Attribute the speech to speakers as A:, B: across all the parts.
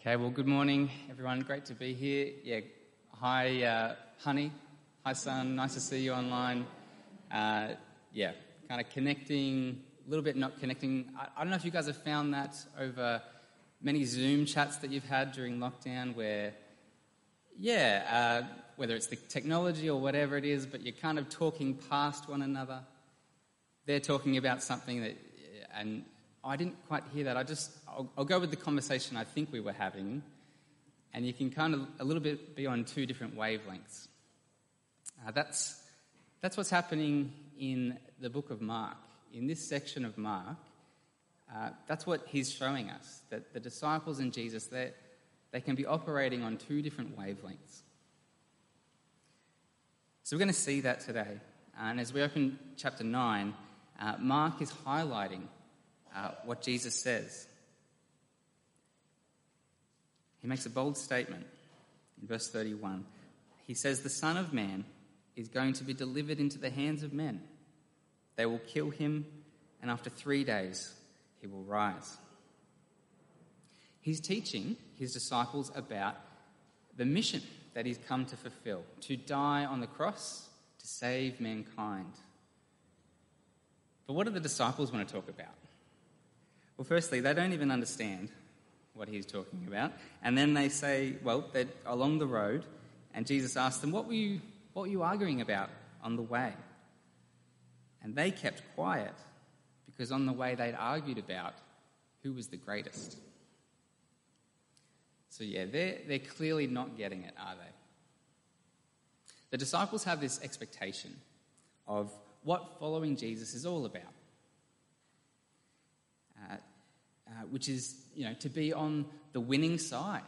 A: Okay, well, good morning, everyone. Great to be here. Yeah, hi, uh, honey. Hi, son. Nice to see you online. Uh, yeah, kind of connecting, a little bit not connecting. I, I, don't know if you guys have found that over many Zoom chats that you've had during lockdown where, yeah, uh, whether it's the technology or whatever it is, but you're kind of talking past one another. They're talking about something that, and I didn't quite hear that. I just, I'll, I'll, go with the conversation I think we were having, and you can kind of a little bit be on two different wavelengths. Uh, that's, that's what's happening in the book of Mark. In this section of Mark, uh, that's what he's showing us that the disciples and Jesus, they, can be operating on two different wavelengths. So we're going to see that today. And as we open chapter 9, uh, Mark is highlighting uh, what Jesus says. He makes a bold statement in verse 31. He says, The Son of Man is going to be delivered into the hands of men. They will kill him, and after three days, he will rise. He's teaching his disciples about the mission that he's come to fulfill to die on the cross to save mankind. But what do the disciples want to talk about? Well, firstly, they don't even understand what he's talking about. And then they say, well, they're along the road, and Jesus asked them, What were you, what were you arguing about on the way? And they kept quiet because on the way they'd argued about who was the greatest. So, yeah, they're, they're clearly not getting it, are they? The disciples have this expectation of what following Jesus is all about. Uh, uh, which is, you know, to be on the winning side,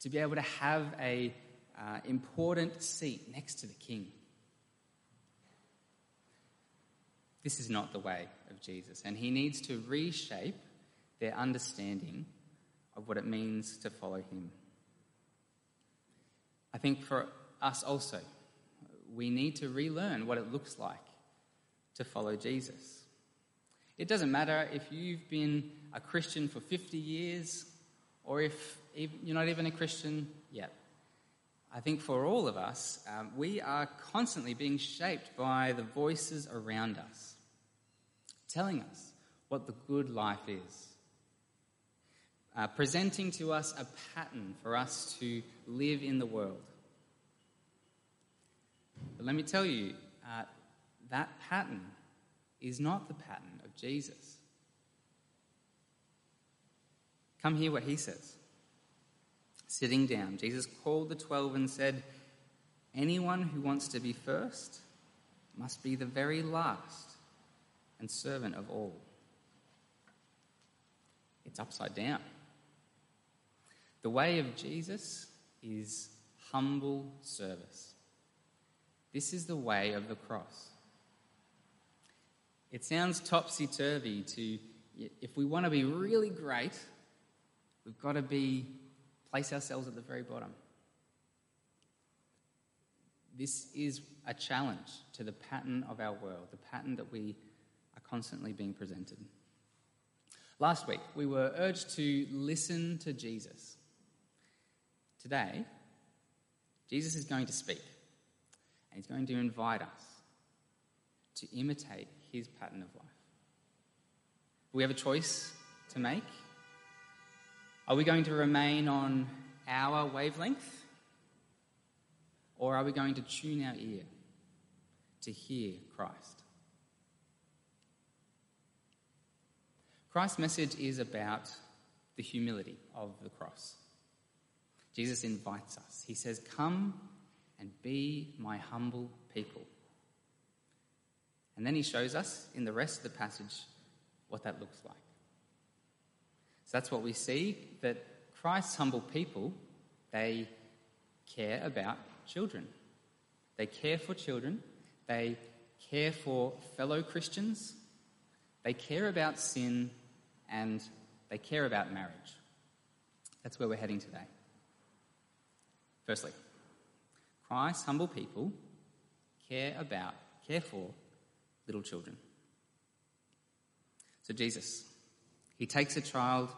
A: to be able to have a uh, important seat next to the king. This is not the way of Jesus, and he needs to reshape their understanding of what it means to follow him. I think for us also, we need to relearn what it looks like to follow Jesus. It doesn't matter if you've been a Christian for 50 years or if you're not even a Christian yet. I think for all of us, um, we are constantly being shaped by the voices around us, telling us what the good life is, uh, presenting to us a pattern for us to live in the world. But let me tell you, uh, that pattern is not the pattern of Jesus. Come hear what he says. Sitting down, Jesus called the twelve and said, Anyone who wants to be first must be the very last and servant of all. It's upside down. The way of Jesus is humble service. This is the way of the cross. It sounds topsy turvy to, if we want to be really great, we've got to be, place ourselves at the very bottom. This is a challenge to the pattern of our world, the pattern that we are constantly being presented. Last week, we were urged to listen to Jesus. Today, Jesus is going to speak, and he's going to invite us to imitate his pattern of life. We have a choice to make. Are we going to remain on our wavelength? Or are we going to tune our ear to hear Christ? Christ's message is about the humility of the cross. Jesus invites us. He says, Come and be my humble people. And then he shows us in the rest of the passage what that looks like. So that's what we see that Christ's humble people, they care about children. They care for children. They care for fellow Christians. They care about sin and they care about marriage. That's where we're heading today. Firstly, Christ's humble people care about, care for little children. So, Jesus, he takes a child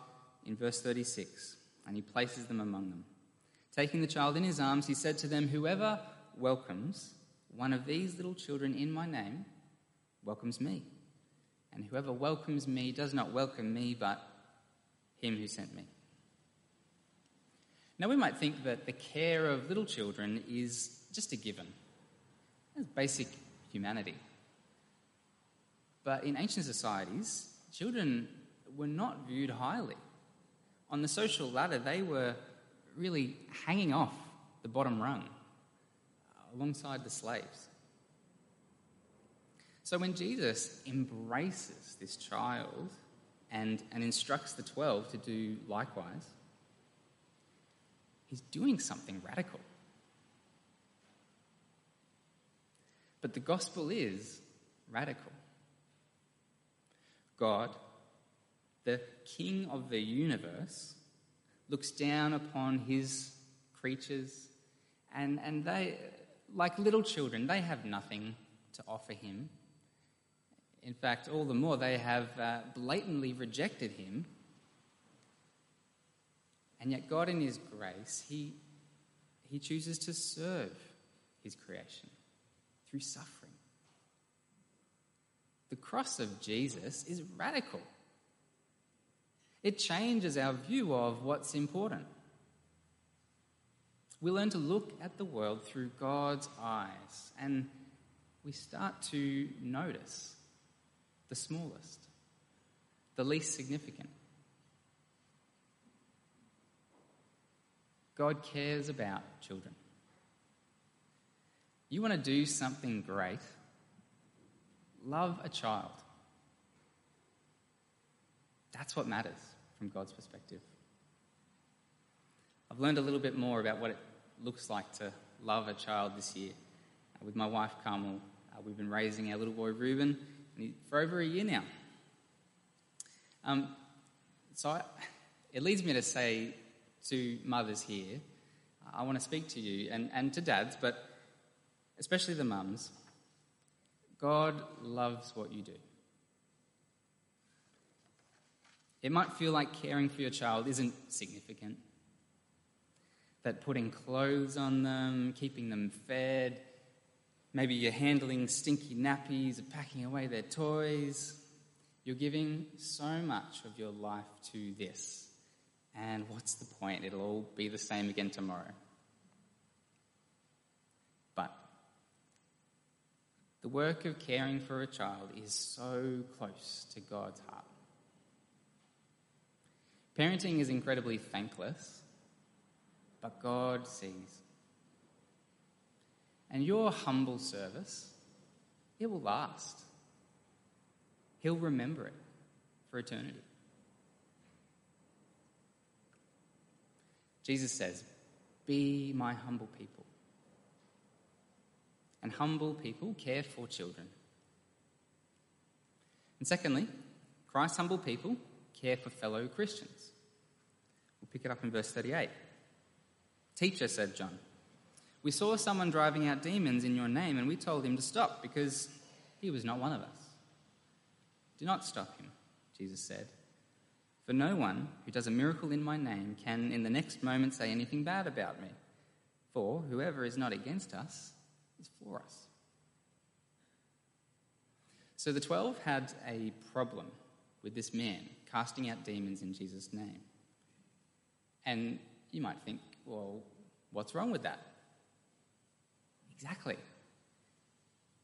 A: in verse 36 and he places them among them. Taking the child in his arms, he said to them, Whoever welcomes one of these little children in my name welcomes me. And whoever welcomes me does not welcome me, but him who sent me. Now, we might think that the care of little children is just a given, it's basic humanity. But in ancient societies, children were not viewed highly. On the social ladder, they were really hanging off the bottom rung alongside the slaves. So when Jesus embraces this child and, and instructs the 12 to do likewise, he's doing something radical. But the gospel is radical. God, the King of the universe, looks down upon his creatures, and, and they, like little children, they have nothing to offer him. In fact, all the more, they have uh, blatantly rejected him. And yet, God, in his grace, he, he chooses to serve his creation through suffering. The cross of Jesus is radical. It changes our view of what's important. We learn to look at the world through God's eyes, and we start to notice the smallest, the least significant. God cares about children. You want to do something great? Love a child. That's what matters from God's perspective. I've learned a little bit more about what it looks like to love a child this year. Uh, with my wife Carmel, uh, we've been raising our little boy Reuben for over a year now. Um, so I, it leads me to say to mothers here, I want to speak to you and, and to dads, but especially the mums. God loves what you do. It might feel like caring for your child isn't significant, that putting clothes on them, keeping them fed, maybe you're handling stinky nappies or packing away their toys. You're giving so much of your life to this. And what's the point? It'll all be the same again tomorrow. But the work of caring for a child is so close to God's heart. Parenting is incredibly thankless, but God sees. And your humble service, it will last. He'll remember it for eternity. Jesus says, Be my humble people. And humble people care for children. And secondly, Christ's humble people care for fellow Christians. We'll pick it up in verse 38. Teacher, said John, we saw someone driving out demons in your name, and we told him to stop because he was not one of us. Do not stop him, Jesus said. For no one who does a miracle in my name can in the next moment say anything bad about me. For whoever is not against us is for us. So the twelve had a problem with this man casting out demons in Jesus' name. And you might think, well, what's wrong with that? Exactly.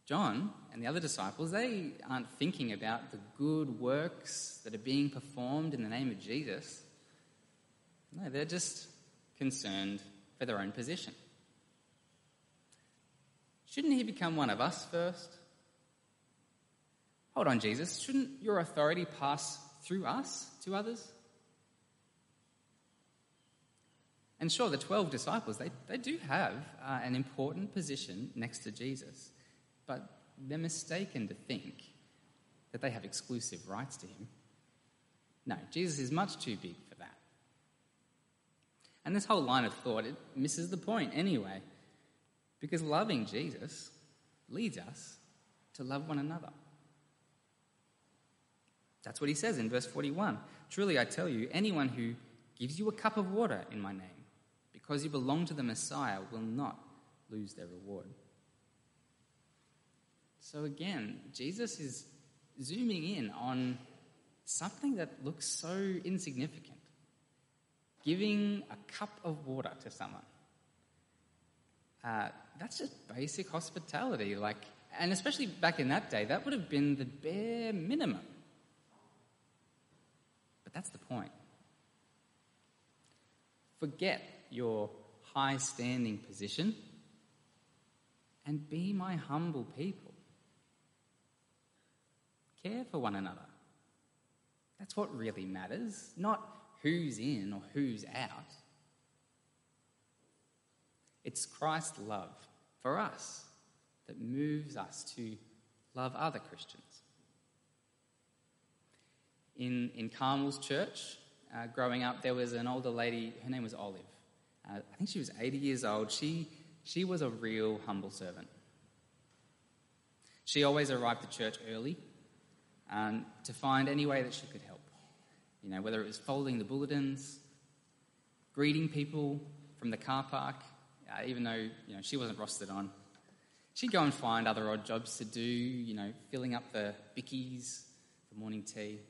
A: John and the other disciples, they aren't thinking about the good works that are being performed in the name of Jesus. No, they're just concerned for their own position. Shouldn't he become one of us first? Hold on, Jesus. Shouldn't your authority pass through us to others? And sure, the 12 disciples, they, they do have uh, an important position next to Jesus, but they're mistaken to think that they have exclusive rights to him. No, Jesus is much too big for that. And this whole line of thought, it misses the point anyway, because loving Jesus leads us to love one another. That's what he says in verse 41. Truly, I tell you, anyone who gives you a cup of water in my name, because you belong to the Messiah, will not lose their reward. So again, Jesus is zooming in on something that looks so insignificant giving a cup of water to someone. Uh, that's just basic hospitality. Like, and especially back in that day, that would have been the bare minimum. But that's the point. Forget your high standing position and be my humble people. Care for one another. That's what really matters, not who's in or who's out. It's Christ's love for us that moves us to love other Christians. In, in Carmel's church, uh, growing up, there was an older lady, her name was Olive. Uh, I think she was 80 years old. She, she was a real humble servant. She always arrived at church early um, to find any way that she could help. You know, whether it was folding the bulletins, greeting people from the car park, uh, even though you know she wasn't rostered on. She'd go and find other odd jobs to do, you know, filling up the bickies for morning tea,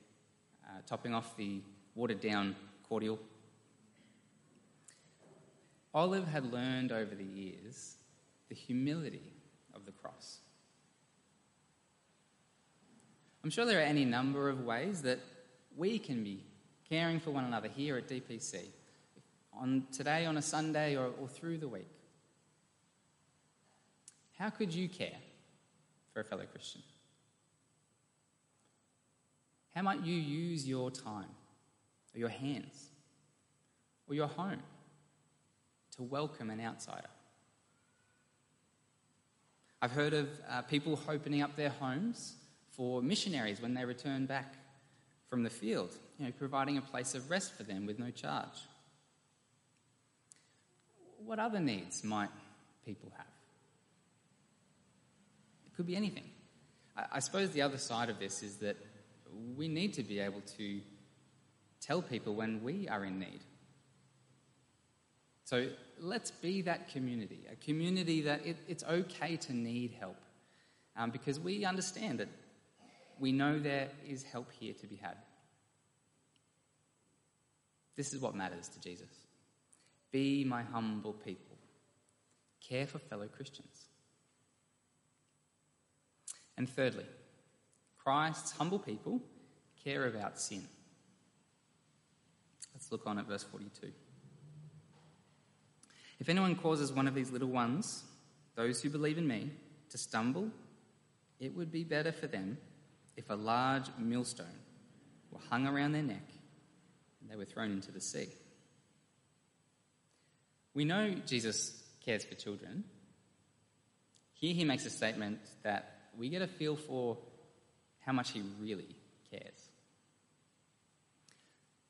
A: uh, topping off the watered down cordial. Olive had learned over the years the humility of the cross. I'm sure there are any number of ways that we can be caring for one another here at DPC, on today on a Sunday or, or through the week. How could you care for a fellow Christian? How might you use your time, or your hands, or your home to welcome an outsider? I've heard of uh, people opening up their homes for missionaries when they return back from the field, you know, providing a place of rest for them with no charge. What other needs might people have? It could be anything. I, I suppose the other side of this is that we need to be able to tell people when we are in need. So let's be that community, a community that it, it's okay to need help um, because we understand that we know there is help here to be had. This is what matters to Jesus. Be my humble people. Care for fellow Christians. And thirdly, Christ's humble people care about sin. Let's look on at verse 42. If anyone causes one of these little ones, those who believe in me, to stumble, it would be better for them if a large millstone were hung around their neck and they were thrown into the sea. We know Jesus cares for children. Here he makes a statement that we get a feel for how much he really cares.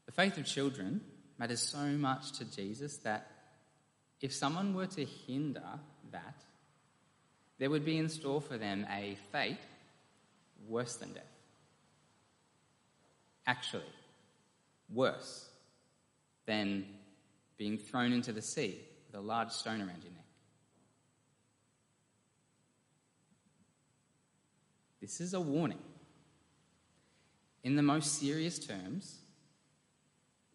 A: The faith of children matters so much to Jesus that if someone were to hinder that, there would be in store for them a fate worse than death. Actually, worse than being thrown into the sea with a large stone around your neck. This is a warning. In the most serious terms,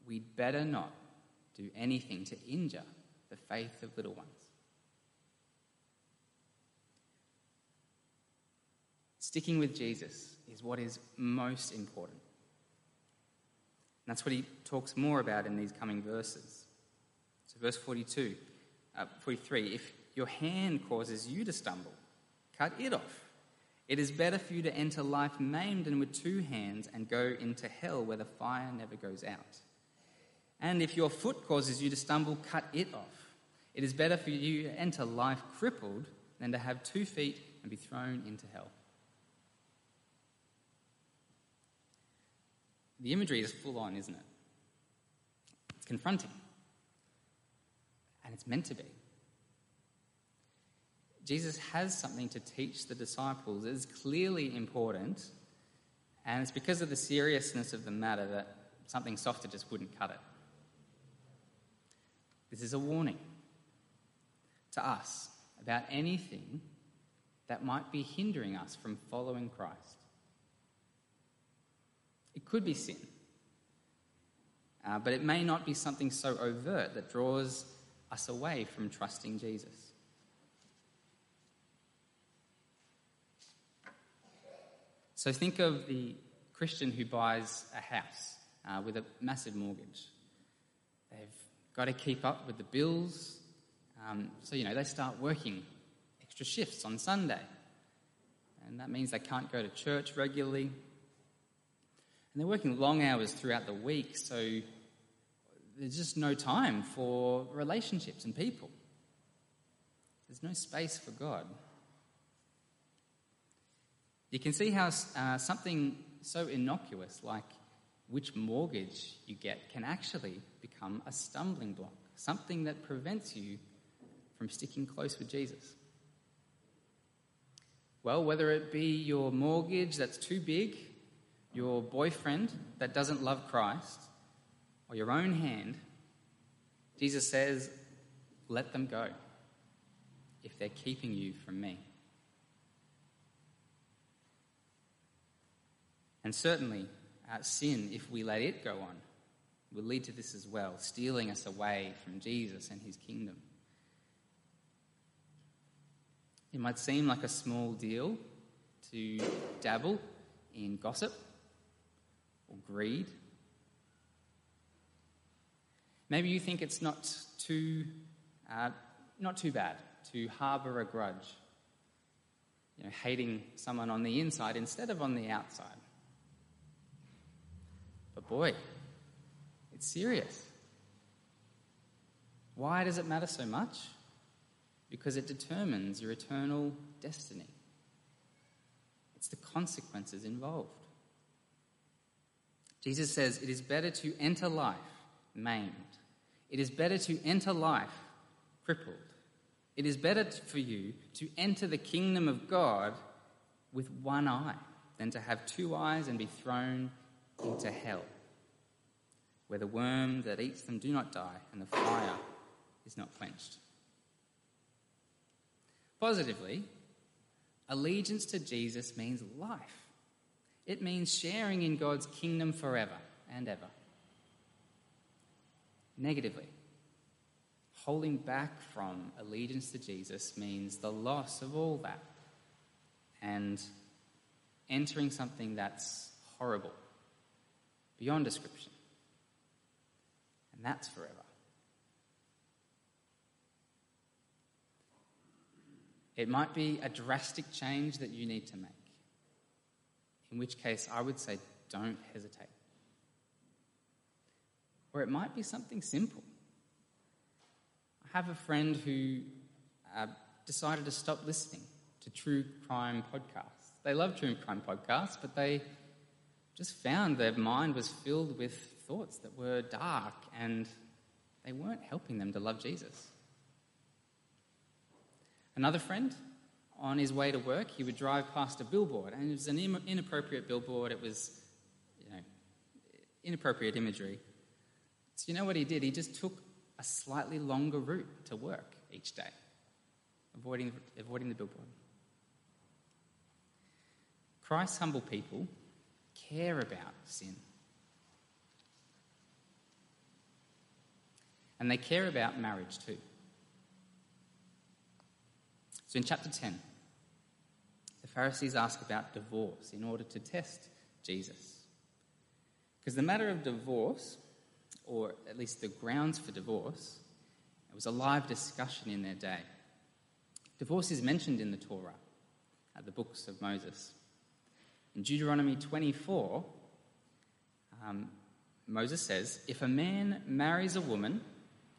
A: we'd better not do anything to injure the faith of little ones. Sticking with Jesus is what is most important. And that's what he talks more about in these coming verses. So, verse 42, uh, 43 if your hand causes you to stumble, cut it off. It is better for you to enter life maimed and with two hands and go into hell where the fire never goes out. And if your foot causes you to stumble, cut it off. It is better for you to enter life crippled than to have two feet and be thrown into hell. The imagery is full on, isn't it? It's confronting. And it's meant to be. Jesus has something to teach the disciples. It is clearly important, and it's because of the seriousness of the matter that something softer just wouldn't cut it. This is a warning to us about anything that might be hindering us from following Christ. It could be sin, uh, but it may not be something so overt that draws us away from trusting Jesus. So think of the Christian who buys a house uh, with a massive mortgage. They've got to keep up with the bills. Um, so, you know, they start working extra shifts on Sunday. And that means they can't go to church regularly. And they're working long hours throughout the week, so there's just no time for relationships and people. There's no space for God. You can see how uh, something so innocuous like which mortgage you get can actually become a stumbling block, something that prevents you from sticking close with Jesus. Well, whether it be your mortgage that's too big, your boyfriend that doesn't love Christ, or your own hand, Jesus says, let them go if they're keeping you from me. And certainly, uh, sin, if we let it go on, will lead to this as well, stealing us away from Jesus and his kingdom. It might seem like a small deal to dabble in gossip or greed. Maybe you think it's not too, uh, not too bad to harbour a grudge, you know, hating someone on the inside instead of on the outside. Boy, it's serious. Why does it matter so much? because it determines your eternal destiny. It's the consequences involved. Jesus says it is better to enter life maimed. It is better to enter life crippled. It is better for you to enter the kingdom of God with one eye than to have two eyes and be thrown into hell, where the worm that eats them do not die and the fire is not quenched. Positively, allegiance to Jesus means life. It means sharing in God's kingdom forever and ever. Negatively, holding back from allegiance to Jesus means the loss of all that and entering something that's horrible, beyond description. And that's forever. It might be a drastic change that you need to make. In which case, I would say don't hesitate. Or it might be something simple. I have a friend who uh, decided to stop listening to true crime podcasts. They love true crime podcasts, but they just found their mind was filled with thoughts that were dark and they weren't helping them to love Jesus. Another friend, on his way to work, he would drive past a billboard, and it was an inappropriate billboard. It was, you know, inappropriate imagery. So you know what he did? He just took a slightly longer route to work each day, avoiding, avoiding the billboard. Christ's humble people care about sin. And they care about marriage too. So in chapter 10, the Pharisees ask about divorce in order to test Jesus. Because the matter of divorce, or at least the grounds for divorce, it was a live discussion in their day. Divorce is mentioned in the Torah, at the books of Moses. In Deuteronomy 24, um, Moses says, If a man marries a woman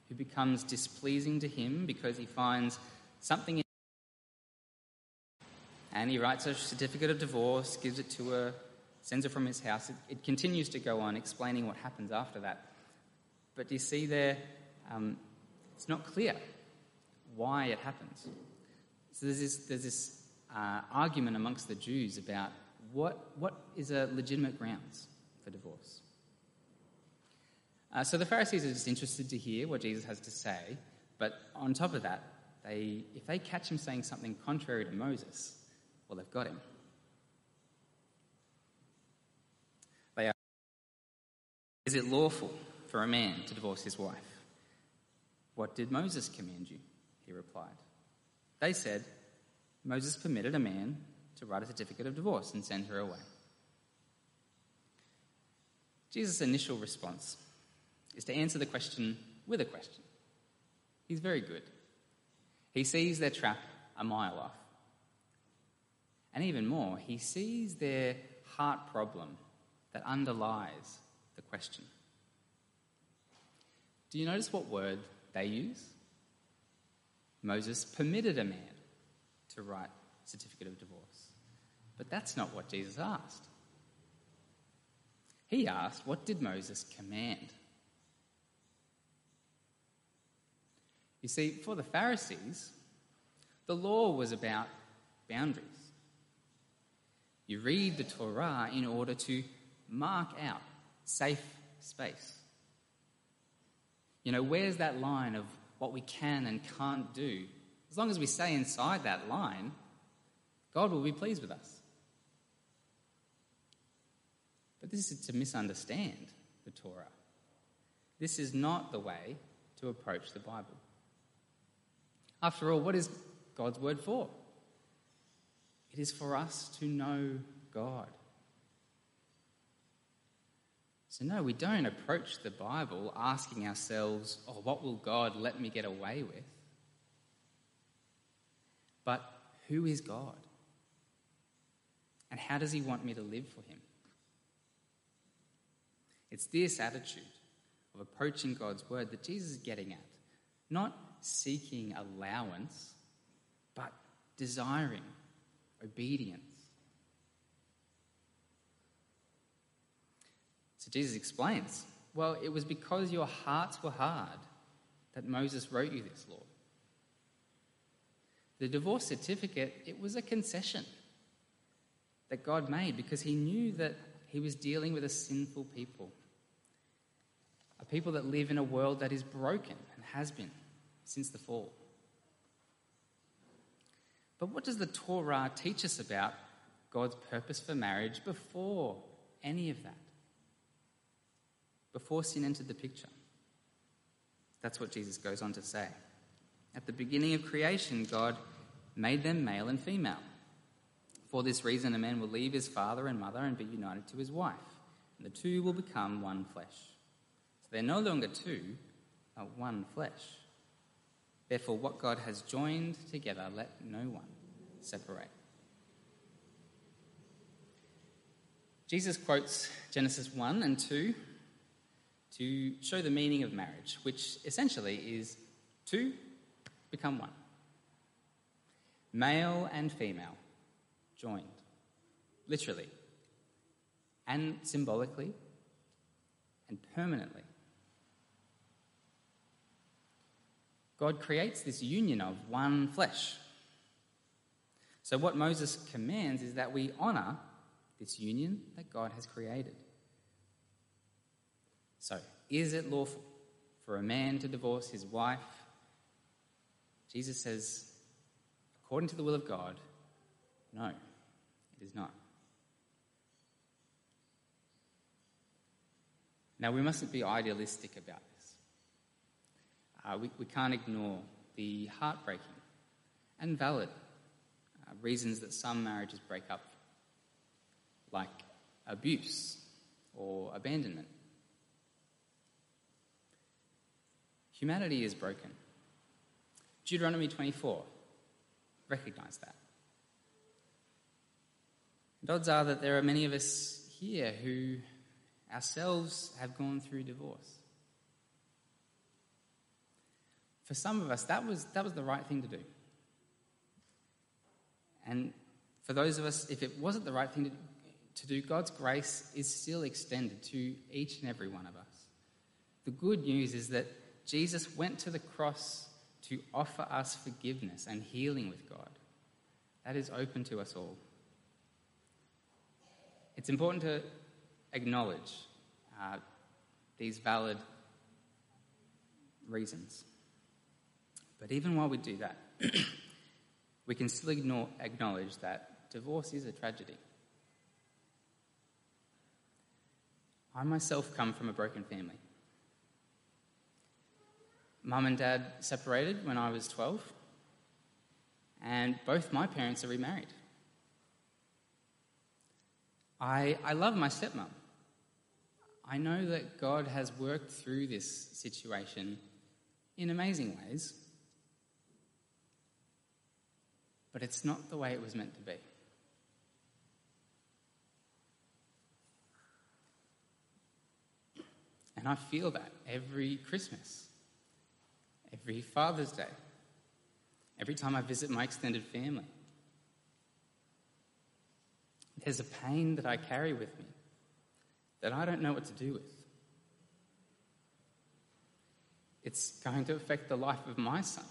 A: who becomes displeasing to him because he finds something in and he writes a certificate of divorce, gives it to her, sends her from his house. It, it continues to go on explaining what happens after that. But do you see there, um, it's not clear why it happens. So there's this, there's this uh, argument amongst the Jews about what, what is a legitimate grounds for divorce. Uh, so the Pharisees are just interested to hear what Jesus has to say, but on top of that, they, if they catch him saying something contrary to Moses, well, they've got him. They are, Is it lawful for a man to divorce his wife? What did Moses command you? He replied. They said, Moses permitted a man to write a certificate of divorce and send her away. Jesus' initial response is to answer the question with a question. He's very good. He sees their trap a mile off. And even more, he sees their heart problem that underlies the question. Do you notice what word they use? Moses permitted a man to write certificate of divorce. But that's not what Jesus asked. He asked, What did Moses command? You see, for the Pharisees, the law was about boundaries. You read the Torah in order to mark out safe space. You know, where's that line of what we can and can't do? As long as we stay inside that line, God will be pleased with us. But this is to misunderstand the Torah. This is not the way to approach the Bible. After all, what is God's word for? It is for us to know God. So, no, we don't approach the Bible asking ourselves, oh, what will God let me get away with? But who is God? And how does He want me to live for Him? It's this attitude of approaching God's word that Jesus is getting at. Not seeking allowance, but desiring obedience. So Jesus explains well, it was because your hearts were hard that Moses wrote you this law. The divorce certificate, it was a concession that God made because he knew that he was dealing with a sinful people. A people that live in a world that is broken and has been since the fall. But what does the Torah teach us about God's purpose for marriage before any of that? Before sin entered the picture? That's what Jesus goes on to say. At the beginning of creation, God made them male and female. For this reason, a man will leave his father and mother and be united to his wife, and the two will become one flesh. So they're no longer two, but one flesh. Therefore, what God has joined together, let no one separate. Jesus quotes Genesis 1 and 2 to show the meaning of marriage, which essentially is two become one. Male and female joined, literally, and symbolically, and permanently. God creates this union of one flesh. So, what Moses commands is that we honour this union that God has created. So, is it lawful for a man to divorce his wife? Jesus says, according to the will of God, no, it is not. Now, we mustn't be idealistic about uh, we, we can't ignore the heartbreaking and valid uh, reasons that some marriages break up, like abuse or abandonment. Humanity is broken. Deuteronomy 24 recognize that. And odds are that there are many of us here who ourselves have gone through divorce for some of us, that was, that was the right thing to do. And for those of us, if it wasn't the right thing to, to do, God's grace is still extended to each and every one of us. The good news is that Jesus went to the cross to offer us forgiveness and healing with God. That is open to us all. It's important to acknowledge uh, these valid reasons. But even while we do that, we can still ignore, acknowledge that divorce is a tragedy. I myself come from a broken family. Mum and dad separated when I was 12, and both my parents are remarried. I, I love my stepmom. I know that God has worked through this situation in amazing ways, but it's not the way it was meant to be. And I feel that every Christmas, every Father's Day, every time I visit my extended family. There's a pain that I carry with me that I don't know what to do with. It's going to affect the life of my son.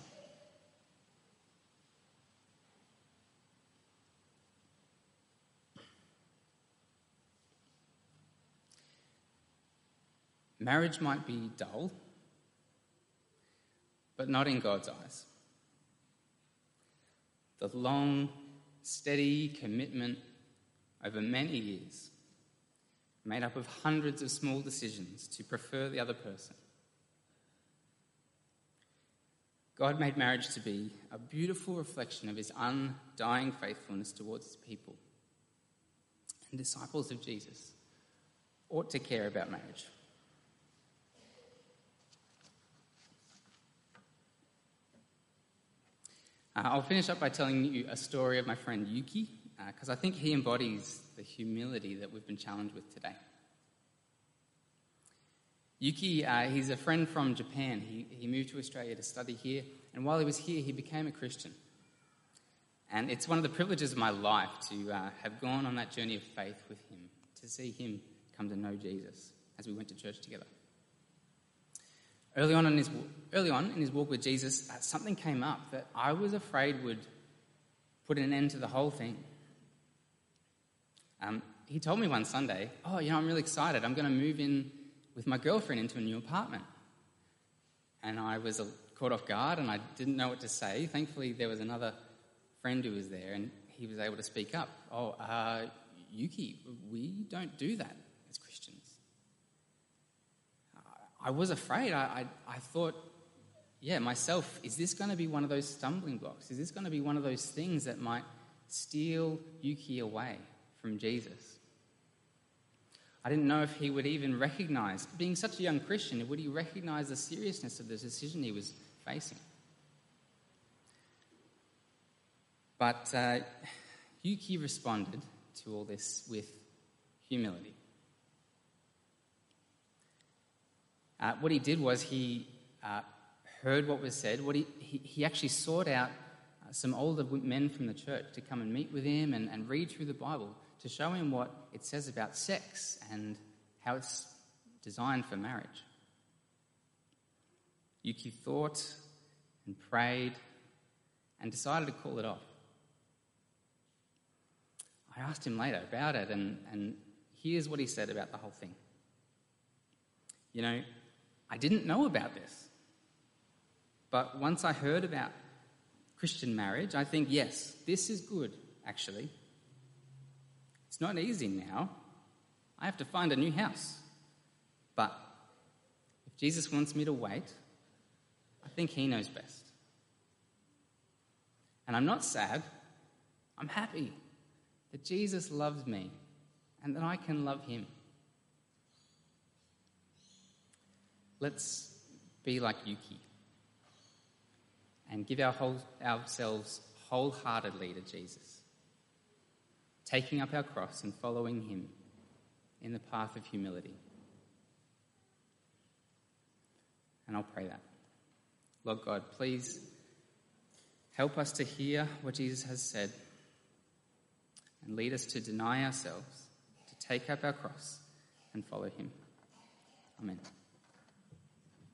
A: Marriage might be dull, but not in God's eyes. The long, steady commitment over many years, made up of hundreds of small decisions to prefer the other person. God made marriage to be a beautiful reflection of his undying faithfulness towards his people. And disciples of Jesus ought to care about marriage. Uh, I'll finish up by telling you a story of my friend Yuki, because uh, I think he embodies the humility that we've been challenged with today. Yuki, uh, he's a friend from Japan. He, he moved to Australia to study here, and while he was here, he became a Christian. And it's one of the privileges of my life to uh, have gone on that journey of faith with him, to see him come to know Jesus as we went to church together. Early on in his, early on in his walk with Jesus, uh, something came up that I was afraid would put an end to the whole thing. Um, he told me one Sunday, Oh, you know, I'm really excited. I'm going to move in with my girlfriend into a new apartment. And I was caught off guard and I didn't know what to say. Thankfully, there was another friend who was there and he was able to speak up. Oh, uh, Yuki, we don't do that. I was afraid. I, I, I thought, yeah, myself, is this going to be one of those stumbling blocks? Is this going to be one of those things that might steal Yuki away from Jesus? I didn't know if he would even recognize, being such a young Christian, would he recognize the seriousness of the decision he was facing? But uh, Yuki responded to all this with humility. Uh, what he did was he uh, heard what was said. What he, he, he actually sought out uh, some older men from the church to come and meet with him and, and read through the Bible to show him what it says about sex and how it's designed for marriage. Yuki thought and prayed and decided to call it off. I asked him later about it, and, and here's what he said about the whole thing. You know, I didn't know about this. But once I heard about Christian marriage, I think, yes, this is good, actually. It's not easy now. I have to find a new house. But if Jesus wants me to wait, I think he knows best. And I'm not sad. I'm happy that Jesus loves me and that I can love him. Let's be like Yuki and give our whole, ourselves wholeheartedly to Jesus, taking up our cross and following him in the path of humility. And I'll pray that. Lord God, please help us to hear what Jesus has said and lead us to deny ourselves, to take up our cross and follow him. Amen.